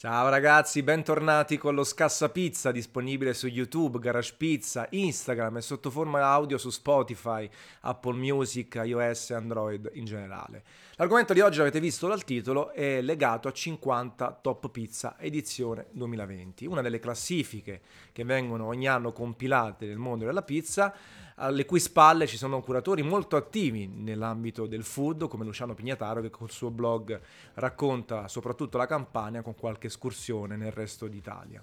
Ciao ragazzi, bentornati con lo Scassa Pizza disponibile su YouTube, Garage Pizza, Instagram e sotto forma audio su Spotify, Apple Music, iOS e Android in generale. L'argomento di oggi, l'avete visto dal titolo, è legato a 50 Top Pizza edizione 2020, una delle classifiche che vengono ogni anno compilate nel mondo della pizza alle cui spalle ci sono curatori molto attivi nell'ambito del food, come Luciano Pignataro, che col suo blog racconta soprattutto la Campania con qualche escursione nel resto d'Italia.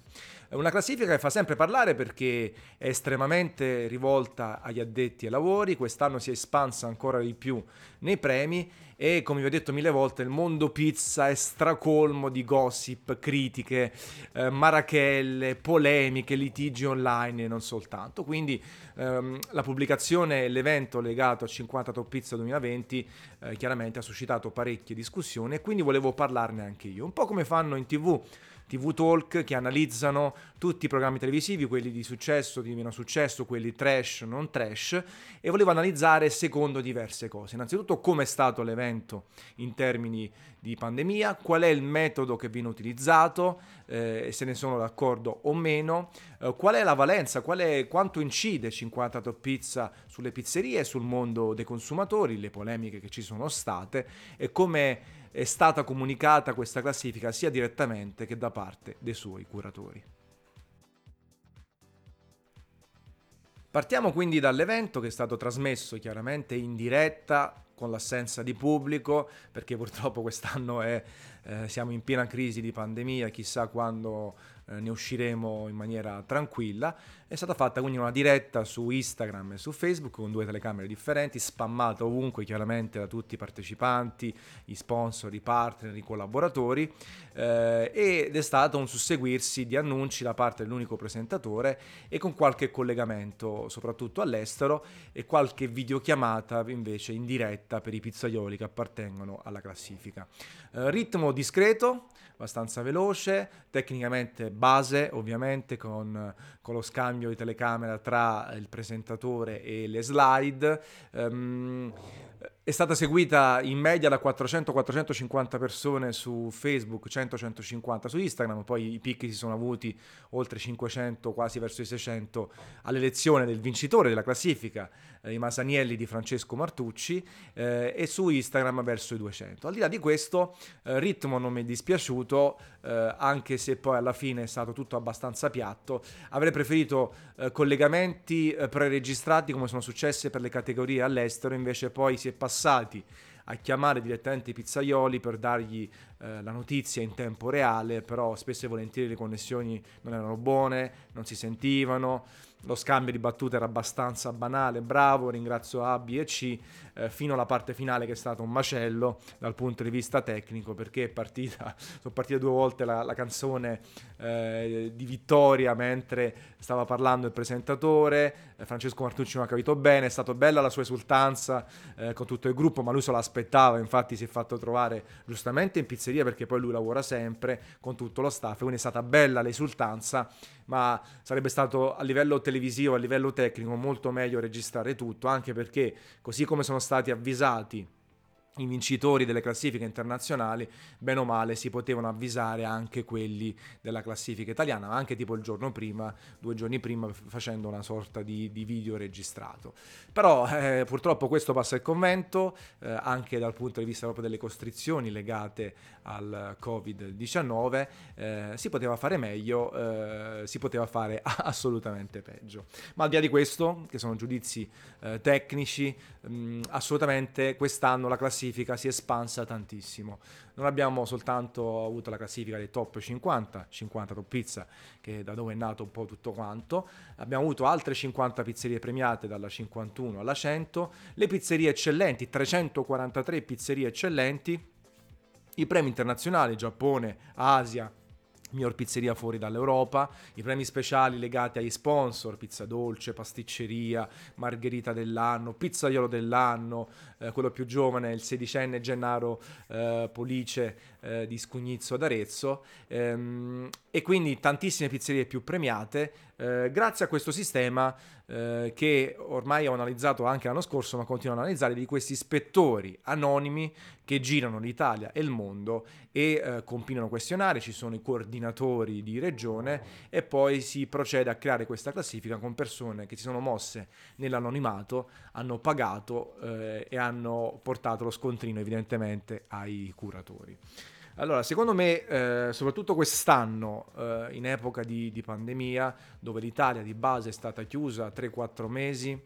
Una classifica che fa sempre parlare perché è estremamente rivolta agli addetti ai lavori, quest'anno si è espansa ancora di più nei premi e come vi ho detto mille volte il mondo pizza è stracolmo di gossip, critiche, eh, marachelle, polemiche, litigi online e non soltanto. Quindi ehm, la pubblicazione e l'evento legato a 50 Top Pizza 2020 eh, chiaramente ha suscitato parecchie discussioni e quindi volevo parlarne anche io. Un po' come fanno in tv TV Talk che analizzano tutti i programmi televisivi, quelli di successo, di meno successo, quelli trash, non trash, e volevo analizzare secondo diverse cose. Innanzitutto come è stato l'evento in termini di pandemia, qual è il metodo che viene utilizzato, eh, se ne sono d'accordo o meno, eh, qual è la valenza, è, quanto incide 50 Top Pizza sulle pizzerie sul mondo dei consumatori, le polemiche che ci sono state e come è stata comunicata questa classifica sia direttamente che da parte dei suoi curatori. Partiamo quindi dall'evento che è stato trasmesso chiaramente in diretta con l'assenza di pubblico perché purtroppo quest'anno è, eh, siamo in piena crisi di pandemia, chissà quando eh, ne usciremo in maniera tranquilla. È stata fatta quindi una diretta su Instagram e su Facebook con due telecamere differenti, spammata ovunque chiaramente da tutti i partecipanti, gli sponsor, i partner, i collaboratori eh, ed è stato un susseguirsi di annunci da parte dell'unico presentatore e con qualche collegamento soprattutto all'estero e qualche videochiamata invece in diretta per i pizzaioli che appartengono alla classifica. Eh, ritmo discreto, abbastanza veloce, tecnicamente base ovviamente con, con, lo scambio di telecamera tra il presentatore e le slide. Um, è stata seguita in media da 400-450 persone su Facebook, 100-150 su Instagram, poi i picchi si sono avuti oltre 500, quasi verso i 600 all'elezione del vincitore della classifica, eh, i Masanielli di Francesco Martucci, eh, e su Instagram verso i 200. Al di là di questo, eh, ritmo non mi è dispiaciuto, eh, anche se poi alla fine è stato tutto abbastanza piatto. Avrei preferito eh, collegamenti eh, preregistrati come sono successe per le categorie all'estero, invece poi si è passati a chiamare direttamente i pizzaioli per dargli eh, la notizia in tempo reale, però spesso e volentieri le connessioni non erano buone, non si sentivano, lo scambio di battute era abbastanza banale, bravo, ringrazio A, B e C, eh, fino alla parte finale che è stato un macello dal punto di vista tecnico, perché è partita, sono partite due volte la, la canzone eh, di vittoria mentre stava parlando il presentatore, eh, Francesco Martucci non ha capito bene, è stata bella la sua esultanza eh, con tutto il gruppo, ma lui se l'aspettava, infatti si è fatto trovare giustamente in pizzeria perché poi lui lavora sempre con tutto lo staff, quindi è stata bella l'esultanza, ma sarebbe stato a livello televisivo, a livello tecnico molto meglio registrare tutto, anche perché così come sono stati avvisati i vincitori delle classifiche internazionali, bene o male, si potevano avvisare anche quelli della classifica italiana, anche tipo il giorno prima, due giorni prima, facendo una sorta di, di video registrato. Però eh, purtroppo questo passa il convento, eh, anche dal punto di vista proprio delle costrizioni legate al Covid-19, eh, si poteva fare meglio, eh, si poteva fare assolutamente peggio. Ma al di là di questo, che sono giudizi eh, tecnici, mh, mm, assolutamente quest'anno la classifica classifica si è espansa tantissimo. Non abbiamo soltanto avuto la classifica dei top 50, 50 top pizza, che da dove è nato un po' tutto quanto, abbiamo avuto altre 50 pizzerie premiate dalla 51 alla 100, le pizzerie eccellenti, 343 pizzerie eccellenti, i premi internazionali, Giappone, Asia, miglior pizzeria fuori dall'Europa, i premi speciali legati agli sponsor, pizza dolce, pasticceria, margherita dell'anno, pizzaiolo dell'anno, eh, quello più giovane, il sedicenne Gennaro eh, Police eh, di Scugnizzo d'Arezzo, ehm, e quindi tantissime pizzerie più premiate, eh, grazie a questo sistema eh, che ormai ho analizzato anche l'anno scorso, ma continuo a analizzare, di questi ispettori anonimi che girano l'Italia e il mondo e compilano questionari, ci sono i coordinatori di regione e poi si procede a creare questa classifica con persone che si sono mosse nell'anonimato, hanno pagato e hanno portato lo scontrino evidentemente ai curatori. Allora, secondo me, eh, soprattutto quest'anno, eh, in epoca di, di, pandemia, dove l'Italia di base è stata chiusa 3-4 mesi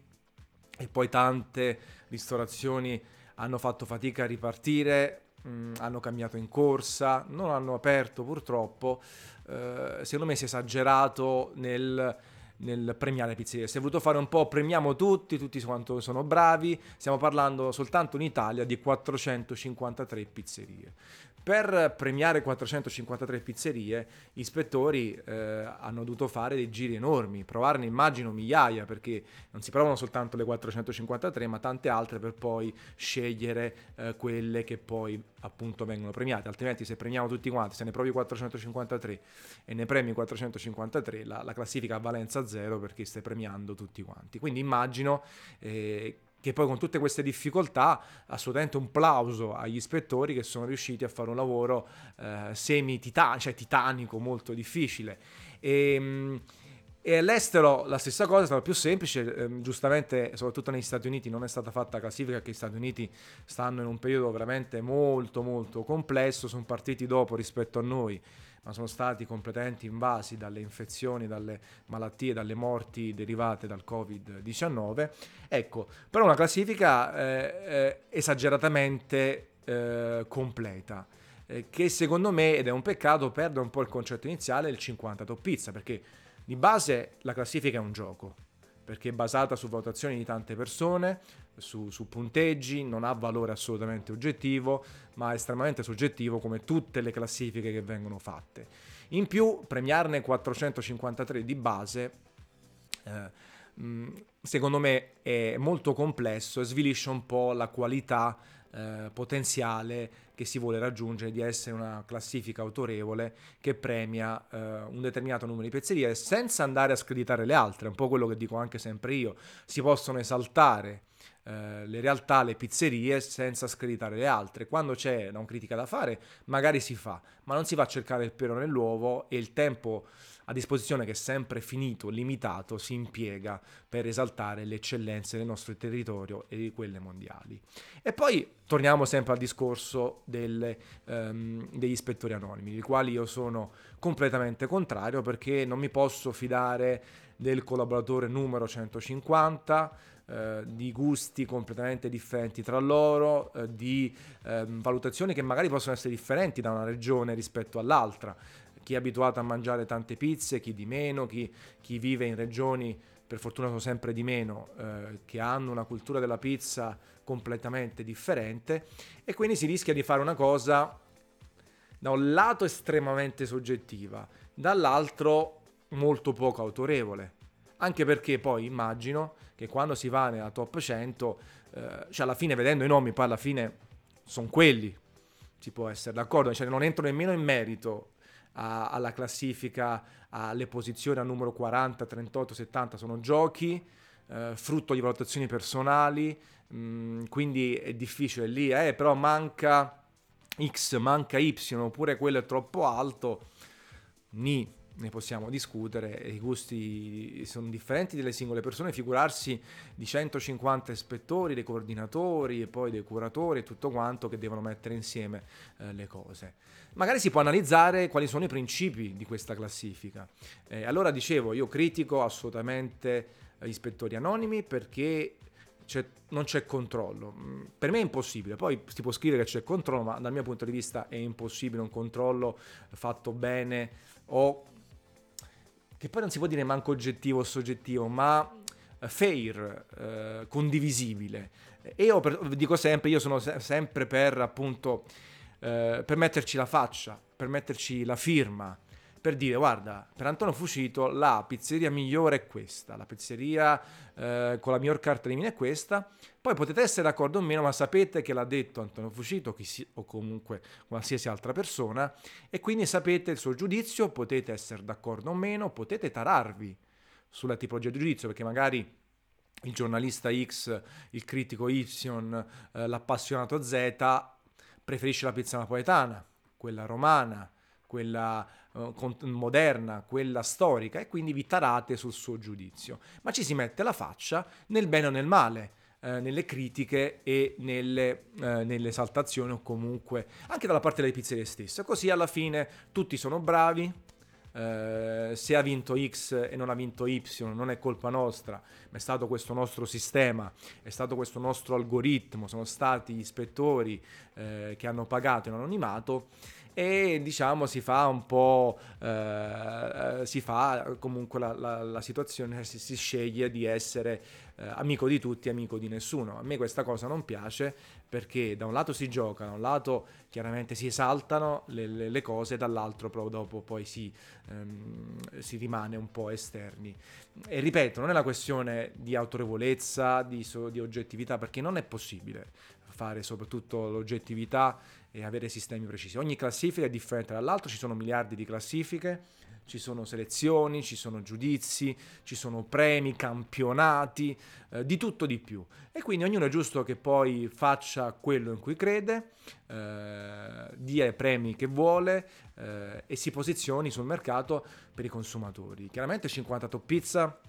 e poi tante ristorazioni hanno fatto fatica a ripartire, mh, mm, hanno cambiato in corsa, non hanno aperto purtroppo, eh, secondo me si è esagerato nel nel premiare pizzerie. Si è voluto fare un po' premiamo tutti, tutti quanto sono bravi. Stiamo parlando soltanto in Italia di 453 pizzerie. Per premiare 453 pizzerie, gli ispettori eh, hanno dovuto fare dei giri enormi, provarne immagino migliaia, perché non si provano soltanto le 453, ma tante altre per poi scegliere eh, quelle che poi appunto vengono premiate. Altrimenti se premiamo tutti quanti, se ne provi 453 e ne premi 453, la, la classifica ha valenza zero perché stai premiando tutti quanti. Quindi immagino... Eh, che poi con tutte queste difficoltà assolutamente un plauso agli ispettori che sono riusciti a fare un lavoro eh, semi-titanico, cioè titanico, molto difficile. E, ehm, e all'estero la stessa cosa è stata più semplice, eh, giustamente soprattutto negli Stati Uniti non è stata fatta classifica perché gli Stati Uniti stanno in un periodo veramente molto molto complesso, sono partiti dopo rispetto a noi ma sono stati completamente invasi dalle infezioni, dalle malattie, dalle morti derivate dal Covid-19. Ecco, però una classifica eh, eh, esageratamente eh, completa eh, che secondo me, ed è un peccato, perde un po' il concetto iniziale del 50 top pizza, perché di base la classifica è un gioco, perché è basata su valutazioni di tante persone, su, su, punteggi, non ha valore assolutamente oggettivo, ma è estremamente soggettivo come tutte le classifiche che vengono fatte. In più, premiarne 453 di base, eh, secondo me, è molto complesso e svilisce un po' la qualità eh, potenziale che si vuole raggiungere di essere una classifica autorevole che premia eh, un determinato numero di pizzerie senza andare a screditare le altre, è un po' quello che dico anche sempre io, si possono esaltare eh, le realtà, le pizzerie senza screditare le altre. Quando c'è una critica da fare, magari si fa, ma non si va a cercare il pelo nell'uovo e il tempo a disposizione che è sempre finito, limitato, si impiega per esaltare le eccellenze del nostro territorio e di quelle mondiali. E poi torniamo sempre al discorso delle, um, degli ispettori anonimi, di quali io sono completamente contrario perché non mi posso fidare del collaboratore numero 150 eh, di gusti completamente differenti tra loro, eh, di eh, valutazioni che magari possono essere differenti da una regione rispetto all'altra. Chi è abituato a mangiare tante pizze, chi di meno, chi, chi vive in regioni, per fortuna sono sempre di meno, eh, che hanno una cultura della pizza completamente differente e quindi si rischia di fare una cosa da un lato estremamente soggettiva, dall'altro molto poco autorevole. Anche perché poi immagino che quando si va nella top 100, eh, cioè alla fine vedendo i nomi, poi alla fine sono quelli, si può essere d'accordo, cioè non entro nemmeno in merito a, alla classifica, alle posizioni al numero 40, 38, 70, sono giochi, eh, frutto di valutazioni personali, mh, mm, quindi è difficile lì, eh, però manca X, manca Y, oppure quello è troppo alto, ni ne possiamo discutere, i gusti sono differenti delle singole persone, figurarsi di 150 ispettori, dei coordinatori e poi dei curatori e tutto quanto che devono mettere insieme eh, le cose. Magari si può analizzare quali sono i principi di questa classifica. Eh, allora dicevo, io critico assolutamente gli ispettori anonimi perché c'è, non c'è controllo. Mm, per me è impossibile, poi si può scrivere che c'è controllo, ma dal mio punto di vista è impossibile un controllo fatto bene o che poi non si può dire manco oggettivo o soggettivo, ma eh, fair, eh, condivisibile. E io per, dico sempre, io sono se- sempre per appunto, eh, per metterci la faccia, per metterci la firma, per dire guarda, per Antonio Fucito la pizzeria migliore è questa, la pizzeria eh, con la miglior carta di vino è questa, poi potete essere d'accordo o meno, ma sapete che l'ha detto Antonio Fucito si, o comunque qualsiasi altra persona e quindi sapete il suo giudizio, potete essere d'accordo o meno, potete tararvi sulla tipologia di giudizio perché magari il giornalista X, il critico Y, eh, l'appassionato Z preferisce la pizza napoletana, quella romana, quella uh, moderna, quella storica e quindi vi tarate sul suo giudizio. Ma ci si mette la faccia nel bene o nel male. Eh, nelle critiche e nelle, eh, nelle esaltazioni o comunque anche dalla parte delle pizzerie stesse. Così alla fine tutti sono bravi, eh, se ha vinto X e non ha vinto Y non è colpa nostra, ma è stato questo nostro sistema, è stato questo nostro algoritmo, sono stati gli ispettori eh, che hanno pagato in anonimato e diciamo si fa un po' eh, si fa comunque la, la, la situazione si, si, sceglie di essere eh, amico di tutti amico di nessuno. A me questa cosa non piace perché da un lato si gioca da un lato chiaramente si esaltano le, le, le cose dall'altro però dopo poi si, ehm, si rimane un po' esterni. E ripeto non è la questione di autorevolezza di, di oggettività perché non è possibile fare soprattutto l'oggettività e avere sistemi precisi. Ogni classifica è differente dall'altra, ci sono miliardi di classifiche, ci sono selezioni, ci sono giudizi, ci sono premi, campionati, eh, di tutto di più. E quindi ognuno è giusto che poi faccia quello in cui crede, eh, dia i premi che vuole eh, e si posizioni sul mercato per i consumatori. Chiaramente 50 Top Pizza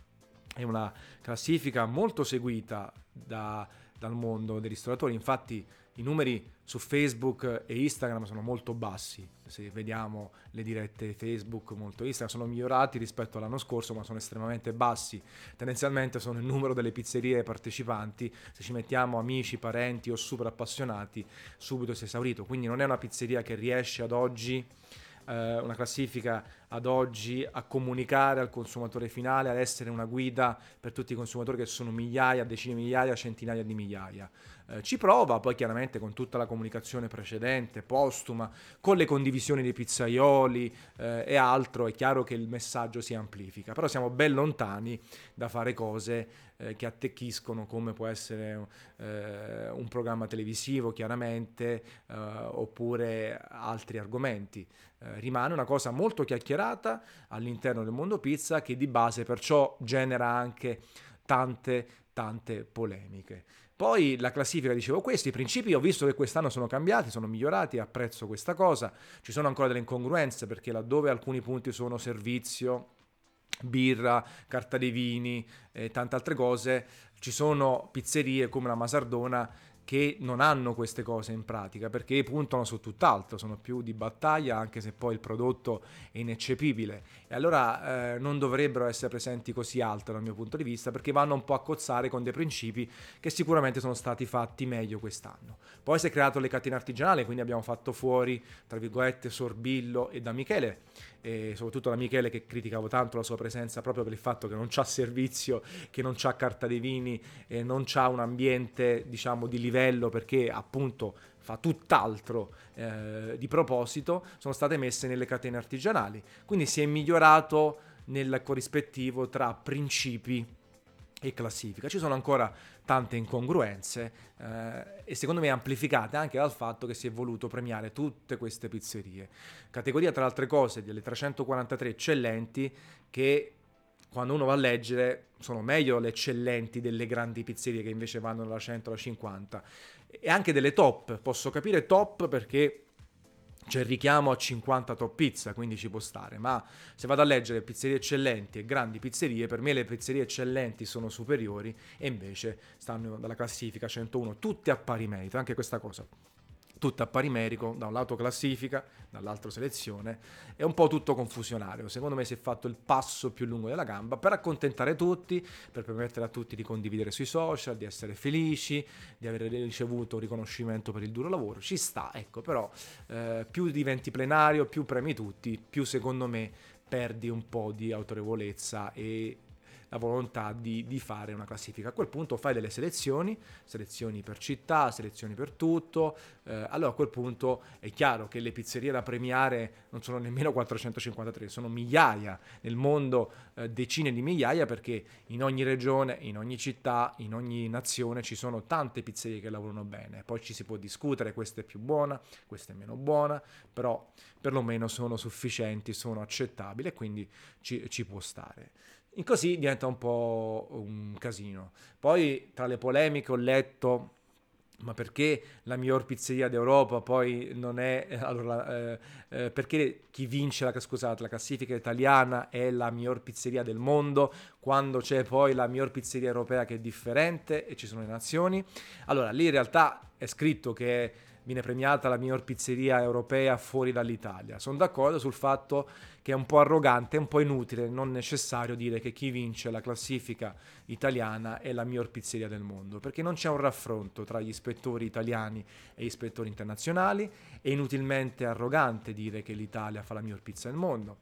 è una classifica molto seguita da, dal mondo dei ristoratori, infatti i numeri su Facebook e Instagram sono molto bassi. Se vediamo le dirette Facebook, molto Instagram, sono migliorati rispetto all'anno scorso, ma sono estremamente bassi. Tendenzialmente sono il numero delle pizzerie partecipanti. Se ci mettiamo amici, parenti o super appassionati, subito si è esaurito. Quindi non è una pizzeria che riesce ad oggi eh, una classifica ad oggi a comunicare al consumatore finale, ad essere una guida per tutti i consumatori che sono migliaia, decine di migliaia, centinaia di migliaia. Eh, ci prova, poi chiaramente con tutta la comunicazione precedente, postuma, con le condivisioni dei pizzaioli eh, e altro, è chiaro che il messaggio si amplifica, però siamo ben lontani da fare cose eh, che attecchiscono come può essere eh, un programma televisivo, chiaramente, eh, oppure altri argomenti. Rimane una cosa molto chiacchierata all'interno del mondo pizza che di base perciò genera anche tante tante polemiche. Poi la classifica, dicevo questo, i principi ho visto che quest'anno sono cambiati, sono migliorati, apprezzo questa cosa, ci sono ancora delle incongruenze perché laddove alcuni punti sono servizio, birra, carta dei vini e tante altre cose, ci sono pizzerie come la Masardona che non hanno queste cose in pratica perché puntano su tutt'altro, sono più di battaglia anche se poi il prodotto è ineccepibile e allora eh, non dovrebbero essere presenti così alto dal mio punto di vista perché vanno un po' a cozzare con dei principi che sicuramente sono stati fatti meglio quest'anno. Poi si è creato le catene artigianali, quindi abbiamo fatto fuori tra virgolette Sorbillo e da Michele e soprattutto da Michele che criticavo tanto la sua presenza proprio per il fatto che non c'ha servizio, che non c'ha carta dei vini e non c'ha un ambiente diciamo di livello perché appunto fa tutt'altro eh, di proposito, sono state messe nelle catene artigianali. Quindi si è migliorato nel corrispettivo tra principi e classifica. Ci sono ancora tante incongruenze eh, e secondo me amplificate anche dal fatto che si è voluto premiare tutte queste pizzerie. Categoria tra le altre cose delle 343 eccellenti che quando uno va a leggere sono meglio le eccellenti delle grandi pizzerie che invece vanno dalla 100 alla 50 e anche delle top. Posso capire top perché c'è il richiamo a 50 top pizza, quindi ci può stare, ma se vado a leggere pizzerie eccellenti e grandi pizzerie, per me le pizzerie eccellenti sono superiori e invece stanno dalla classifica 101, tutte a pari merito, anche questa cosa tutta a pari merito, da un lato classifica, dall'altro selezione, è un po' tutto confusionario. Secondo me si è fatto il passo più lungo della gamba per accontentare tutti, per permettere a tutti di condividere sui social, di essere felici, di aver ricevuto riconoscimento per il duro lavoro. Ci sta, ecco, però eh, più diventi plenario, più premi tutti, più secondo me perdi un po' di autorevolezza e la volontà di, di, fare una classifica. A quel punto fai delle selezioni, selezioni per città, selezioni per tutto, eh, allora a quel punto è chiaro che le pizzerie da premiare non sono nemmeno 453, sono migliaia nel mondo, eh, decine di migliaia perché in ogni regione, in ogni città, in ogni nazione ci sono tante pizzerie che lavorano bene, poi ci si può discutere questa è più buona, questa è meno buona, però perlomeno sono sufficienti, sono accettabili e quindi ci, ci può stare. In così diventa un po' un casino. Poi tra le polemiche ho letto ma perché la miglior pizzeria d'Europa poi non è allora, eh, eh, perché chi vince la, scusate, la classifica italiana è la miglior pizzeria del mondo quando c'è poi la miglior pizzeria europea che è differente e ci sono le nazioni allora lì in realtà è scritto che viene premiata la miglior pizzeria europea fuori dall'Italia. Sono d'accordo sul fatto che è un po' arrogante, un po' inutile, non necessario dire che chi vince la classifica italiana è la miglior pizzeria del mondo, perché non c'è un raffronto tra gli ispettori italiani e gli ispettori internazionali, è inutilmente arrogante dire che l'Italia fa la miglior pizza del mondo.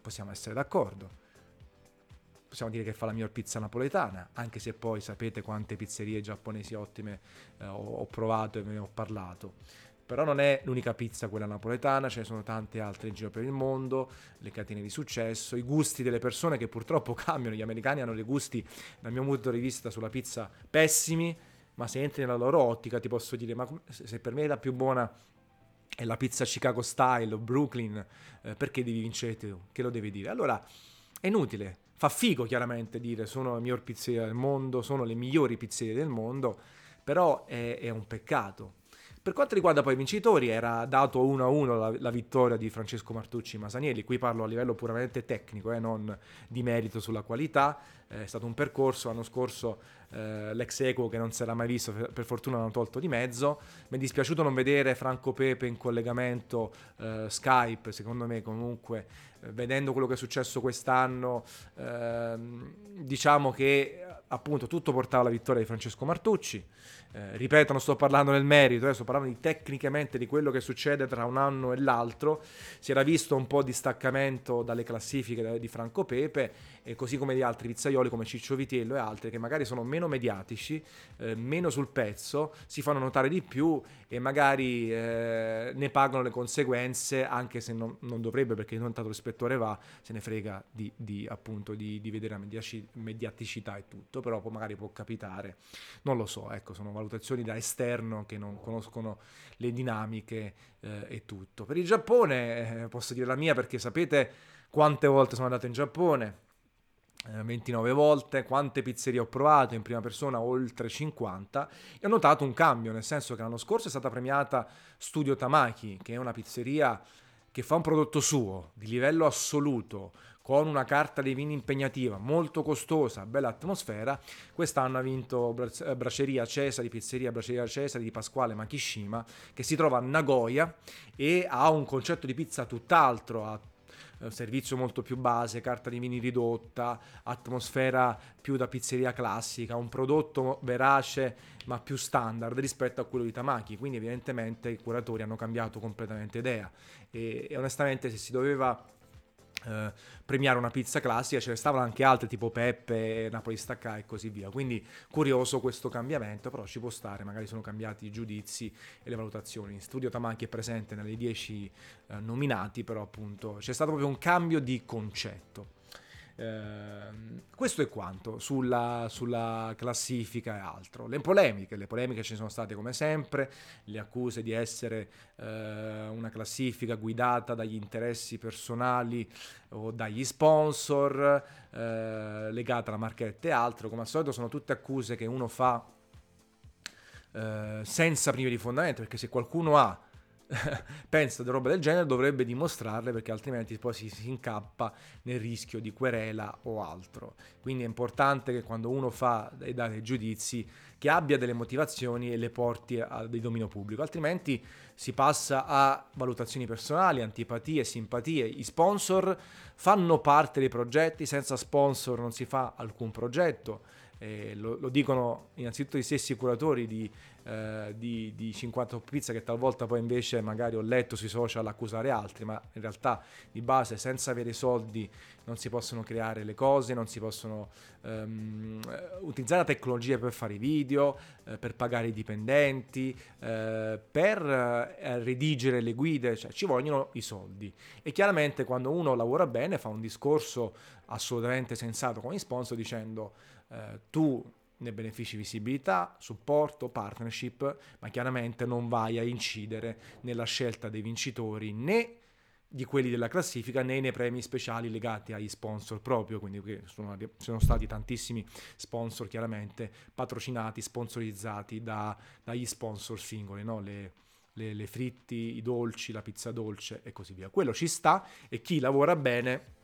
Possiamo essere d'accordo possiamo dire che fa la miglior pizza napoletana, anche se poi sapete quante pizzerie giapponesi ottime eh, ho, provato e ve ne ho parlato. Però non è l'unica pizza quella napoletana, ce ne sono tante altre in giro per il mondo, le catene di successo, i gusti delle persone che purtroppo cambiano, gli americani hanno dei gusti, dal mio punto di vista, sulla pizza pessimi, ma se entri nella loro ottica ti posso dire, ma se per me la più buona è la pizza Chicago style o Brooklyn, eh, perché devi vincere tu? Che lo devi dire? Allora, è inutile, Fa figo chiaramente dire sono la miglior pizzeria del mondo, sono le migliori pizzerie del mondo, però è, è un peccato. Per quanto riguarda poi i vincitori, era dato 1-1 la, la vittoria di Francesco Martucci Masanielli, qui parlo a livello puramente tecnico, eh, non di merito sulla qualità, è stato un percorso, l'anno scorso eh, l'ex equo che non si era mai visto, per fortuna l'hanno tolto di mezzo, mi è dispiaciuto non vedere Franco Pepe in collegamento eh, Skype, secondo me comunque eh, vedendo quello che è successo quest'anno, ehm, diciamo che appunto tutto portava alla vittoria di Francesco Martucci, eh, ripeto, non sto parlando nel merito, eh, sto parlando di, tecnicamente di quello che succede tra un anno e l'altro. Si era visto un po' di staccamento dalle classifiche di Franco Pepe, e così come di altri pizzaioli come Ciccio Vitiello e altri che magari sono meno mediatici, eh, meno sul pezzo, si fanno notare di più e magari eh, ne pagano le conseguenze, anche se non, non dovrebbe, perché non tanto l'ispettore va, se ne frega di, di appunto di, di vedere la mediaticità e tutto, però magari può capitare, non lo so, ecco, sono valutazioni da esterno che non conoscono le dinamiche eh, e tutto. Per il Giappone eh, posso dire la mia perché sapete quante volte sono andato in Giappone, 29 eh, volte, quante pizzerie ho provato in prima persona, oltre 50, e ho notato un cambio, nel senso che l'anno scorso è stata premiata Studio Tamaki, che è una pizzeria che fa un prodotto suo, di livello assoluto, con una carta dei vini impegnativa, molto costosa, bella atmosfera. Quest'anno ha vinto eh, Braceria Cesari, Pizzeria Braceria Cesari di Pasquale Makishima, che si trova a Nagoya e ha un concetto di pizza tutt'altro, ha servizio molto più base, carta di vini ridotta, atmosfera più da pizzeria classica, un prodotto verace ma più standard rispetto a quello di Tamaki, quindi evidentemente i curatori hanno cambiato completamente idea. E, e onestamente se si doveva eh, premiare una pizza classica, ce ne stavano anche altre tipo Peppe, Napoli Stacca e così via. Quindi curioso questo cambiamento, però ci può stare, magari sono cambiati i giudizi e le valutazioni. Studio Tamaki è presente nelle 10 eh, nominati, però appunto c'è stato proprio un cambio di concetto. Ehm, questo è quanto sulla, sulla, classifica e altro. Le polemiche, le polemiche ci sono state come sempre, le accuse di essere eh, una classifica guidata dagli interessi personali o dagli sponsor, eh, legata alla marchetta e altro, come al solito sono tutte accuse che uno fa eh, senza primi di fondamento, perché se qualcuno ha pensa di roba del genere dovrebbe dimostrarle perché altrimenti poi si, si, incappa nel rischio di querela o altro. Quindi è importante che quando uno fa e dà dei giudizi che abbia delle motivazioni e le porti a dei dominio pubblico, altrimenti si passa a valutazioni personali, antipatie, simpatie. I sponsor fanno parte dei progetti, senza sponsor non si fa alcun progetto eh, lo, lo, dicono innanzitutto i stessi curatori di, eh, di, di 50 Pizza che talvolta poi invece magari ho letto sui social accusare altri, ma in realtà di base senza avere soldi non si possono creare le cose, non si possono um, utilizzare la tecnologia per fare i video, eh, per pagare i dipendenti, eh, per eh, redigere le guide, cioè ci vogliono i soldi. E chiaramente quando uno lavora bene fa un discorso assolutamente sensato gli sponsor dicendo eh, tu ne benefici visibilità, supporto, partnership, ma chiaramente non vai a incidere nella scelta dei vincitori né di quelli della classifica né nei premi speciali legati agli sponsor proprio, quindi sono, sono stati tantissimi sponsor chiaramente patrocinati, sponsorizzati da, dagli sponsor singoli, no? le, le, le fritti, i dolci, la pizza dolce e così via. Quello ci sta e chi lavora bene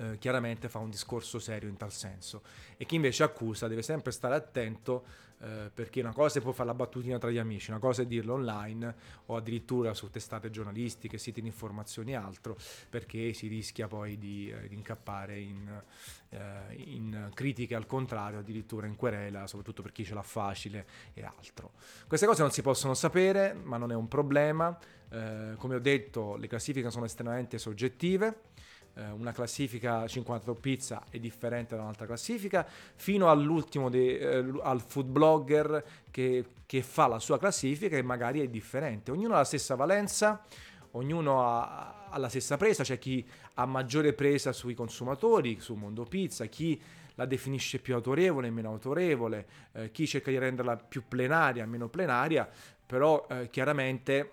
eh, chiaramente fa un discorso serio in tal senso e chi invece accusa deve sempre stare attento eh, perché una cosa è può fare la battutina tra gli amici, una cosa è dirlo online o addirittura su testate giornalistiche, siti di informazioni e altro, perché si rischia poi di, eh, di incappare in, eh, in, critiche al contrario, addirittura in querela, soprattutto per chi ce l'ha facile e altro. Queste cose non si possono sapere, ma non è un problema. Eh, come ho detto, le classifiche sono estremamente soggettive una classifica 50 pizza è differente da un'altra classifica, fino all'ultimo, de, eh, al food blogger che, che, fa la sua classifica e magari è differente. Ognuno ha la stessa valenza, ognuno ha, ha la stessa presa, c'è chi ha maggiore presa sui consumatori, su Mondo Pizza, chi la definisce più autorevole, meno autorevole, eh, chi cerca di renderla più plenaria, meno plenaria, però eh, chiaramente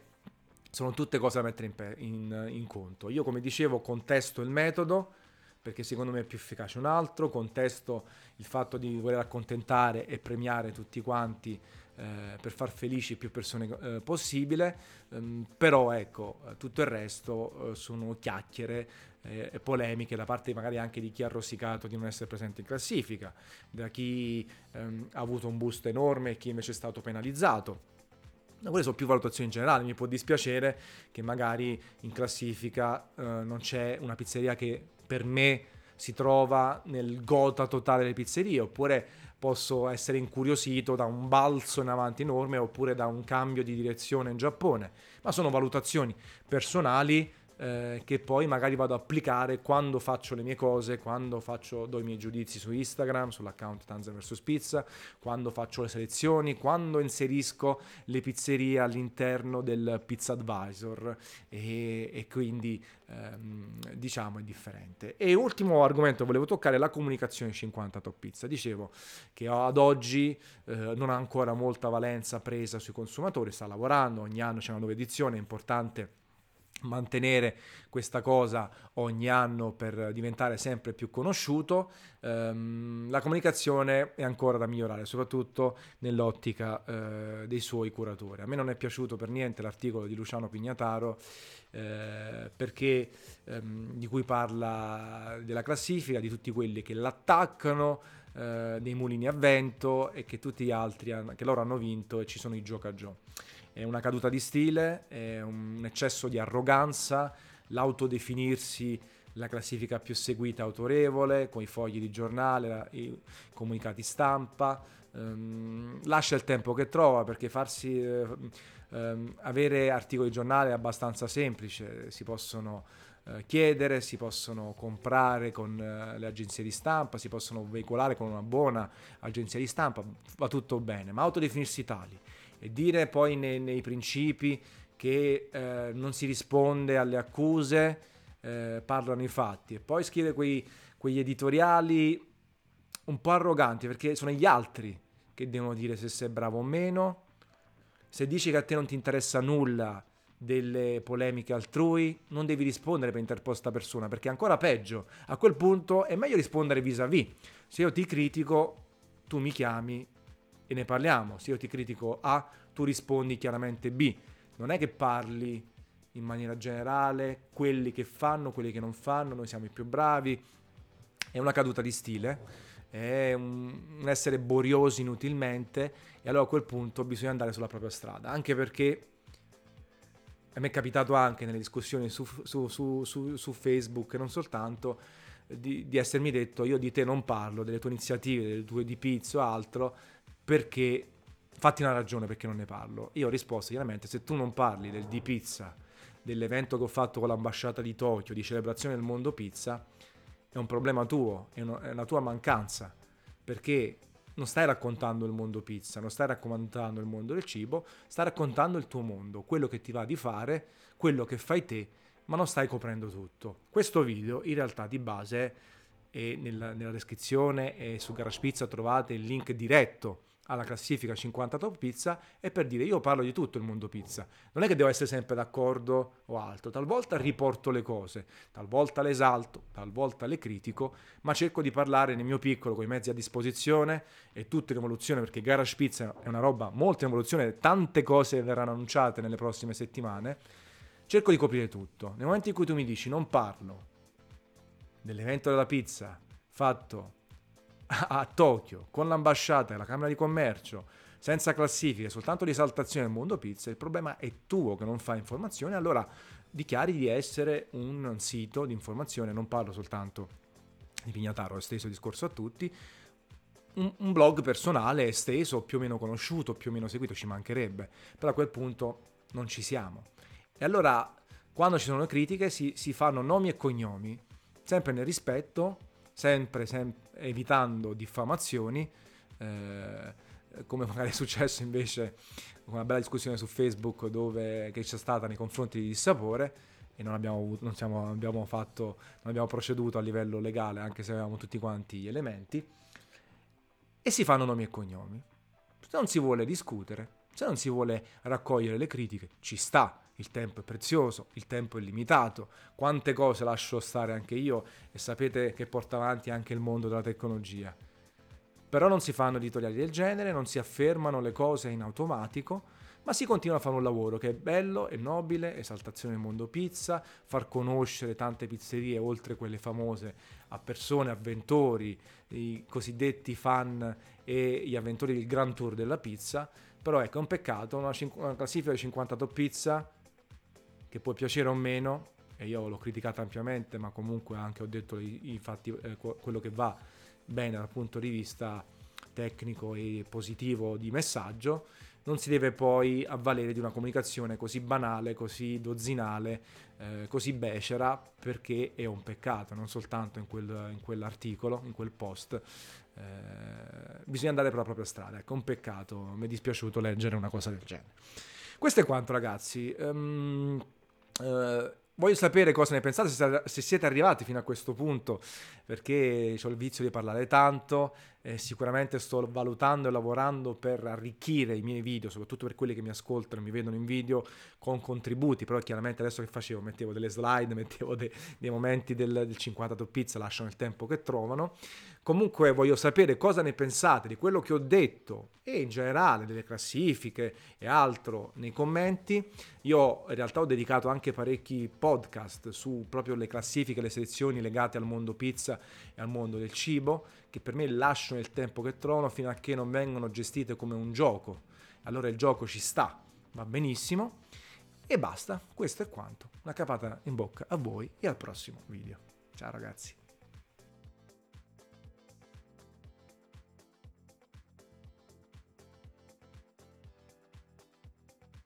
sono tutte cose da mettere in, in, in, conto. Io, come dicevo, contesto il metodo perché secondo me è più efficace un altro, contesto il fatto di voler accontentare e premiare tutti quanti eh, per far felici più persone eh, possibile, ehm, però ecco, tutto il resto eh, sono chiacchiere eh, e polemiche da parte magari anche di chi ha rosicato di non essere presente in classifica, da chi ehm, ha avuto un boost enorme e chi invece è stato penalizzato quelle sono più valutazioni generali, mi può dispiacere che magari in classifica eh, non c'è una pizzeria che per me si trova nel gota totale delle pizzerie, oppure posso essere incuriosito da un balzo in avanti enorme, oppure da un cambio di direzione in Giappone, ma sono valutazioni personali eh, che poi magari vado ad applicare quando faccio le mie cose, quando faccio, do i miei giudizi su Instagram, sull'account Tanza vs Pizza, quando faccio le selezioni, quando inserisco le pizzerie all'interno del Pizza Advisor e, e quindi ehm, diciamo è differente. E ultimo argomento che volevo toccare la comunicazione 50 Top Pizza. Dicevo che ad oggi eh, non ha ancora molta valenza presa sui consumatori, sta lavorando, ogni anno c'è una nuova edizione, è importante mantenere questa cosa ogni anno per diventare sempre più conosciuto. Um, la comunicazione è ancora da migliorare, soprattutto nell'ottica uh, dei suoi curatori. A me non è piaciuto per niente l'articolo di Luciano Pignataro uh, perché um, di cui parla della classifica di tutti quelli che l'attaccano uh, dei mulini a vento e che tutti gli altri hanno, che loro hanno vinto e ci sono i gioca gioca è una caduta di stile, è un eccesso di arroganza, l'autodefinirsi la classifica più seguita autorevole, con i fogli di giornale, i comunicati stampa, ehm, lascia il tempo che trova perché farsi eh, ehm, avere articoli di giornale è abbastanza semplice, si possono eh, chiedere, si possono comprare con eh, le agenzie di stampa, si possono veicolare con una buona agenzia di stampa, va tutto bene, ma autodefinirsi tali e dire poi nei, nei principi che eh, non si risponde alle accuse, eh, parlano i fatti e poi scrive quei, quegli editoriali un po' arroganti perché sono gli altri che devono dire se sei bravo o meno. Se dici che a te non ti interessa nulla delle polemiche altrui, non devi rispondere per interposta persona, perché è ancora peggio. A quel punto è meglio rispondere vis-à-vis. Se io ti critico, tu mi chiami e ne parliamo. Se io ti critico A, tu rispondi chiaramente B. Non è che parli in maniera generale, quelli che fanno, quelli che non fanno, noi siamo i più bravi. È una caduta di stile, è un, essere boriosi inutilmente e allora a quel punto bisogna andare sulla propria strada, anche perché a me è capitato anche nelle discussioni su, su, su, su Facebook, non soltanto, di, di essermi detto io di te non parlo, delle tue iniziative, delle tue di pizza o altro, perché fatti una ragione perché non ne parlo. Io ho risposto chiaramente, se tu non parli del di pizza, dell'evento che ho fatto con l'ambasciata di Tokyo, di celebrazione del mondo pizza, è un problema tuo, è, una tua mancanza, perché non stai raccontando il mondo pizza, non stai raccontando il mondo del cibo, stai raccontando il tuo mondo, quello che ti va di fare, quello che fai te, ma non stai coprendo tutto. Questo video in realtà di base è nella, nella descrizione e su Garage Pizza trovate il link diretto alla classifica 50 top pizza è per dire io parlo di tutto il mondo pizza. Non è che devo essere sempre d'accordo o altro, talvolta riporto le cose, talvolta le esalto, talvolta le critico, ma cerco di parlare nel mio piccolo con i mezzi a disposizione e tutto in evoluzione perché Garage Pizza è una roba molto in evoluzione, tante cose verranno annunciate nelle prossime settimane. Cerco di coprire tutto. Nel momento in cui tu mi dici non parlo dell'evento della pizza fatto a Tokyo con l'ambasciata e la Camera di Commercio senza classifiche, soltanto di esaltazione del mondo pizza, il problema è tuo che non fai informazione, allora dichiari di essere un sito di informazione, non parlo soltanto di Pignataro, ho esteso il discorso a tutti, un, un, blog personale esteso, più o meno conosciuto, più o meno seguito, ci mancherebbe, però a quel punto non ci siamo. E allora, quando ci sono critiche, si, si fanno nomi e cognomi, sempre nel rispetto sempre, sempre evitando diffamazioni, eh, come magari è successo invece una bella discussione su Facebook dove, che c'è stata nei confronti di Dissapore e non abbiamo, non, siamo, abbiamo fatto, non abbiamo proceduto a livello legale anche se avevamo tutti quanti gli elementi e si fanno nomi e cognomi. Se non si vuole discutere, se non si vuole raccogliere le critiche, ci sta il tempo è prezioso, il tempo è limitato, quante cose lascio stare anche io e sapete che porta avanti anche il mondo della tecnologia. Però non si fanno editoriali del genere, non si affermano le cose in automatico, ma si continua a fare un lavoro che è bello, è nobile, esaltazione del mondo pizza, far conoscere tante pizzerie oltre quelle famose a persone, avventori, i cosiddetti fan e gli avventori del Grand Tour della pizza. Però ecco, è un peccato, una, una classifica di 50 top pizza che può piacere o meno, e io l'ho criticata ampiamente, ma comunque anche ho detto infatti eh, quello che va bene dal punto di vista tecnico e positivo di messaggio, non si deve poi avvalere di una comunicazione così banale, così dozzinale, eh, così becera, perché è un peccato, non soltanto in, quel, in quell'articolo, in quel post. Eh, bisogna andare per la propria strada, ecco, un peccato, mi è dispiaciuto leggere una cosa del genere. Questo è quanto ragazzi. Um, Uh, voglio sapere cosa ne pensate, se siete arrivati fino a questo punto, perché ho il vizio di parlare tanto, eh, sicuramente sto valutando e lavorando per arricchire i miei video, soprattutto per quelli che mi ascoltano, mi vedono in video con contributi, però chiaramente adesso che facevo? Mettevo delle slide, mettevo de- dei momenti del, del 50 top pizza, lasciano il tempo che trovano. Comunque voglio sapere cosa ne pensate di quello che ho detto e in generale delle classifiche e altro nei commenti. Io in realtà ho dedicato anche parecchi podcast su proprio le classifiche, le selezioni legate al mondo pizza e al mondo del cibo, che per me lasciano il tempo che trovano fino a che non vengono gestite come un gioco. Allora il gioco ci sta, va benissimo. E basta, questo è quanto. Una capata in bocca a voi e al prossimo video. Ciao ragazzi.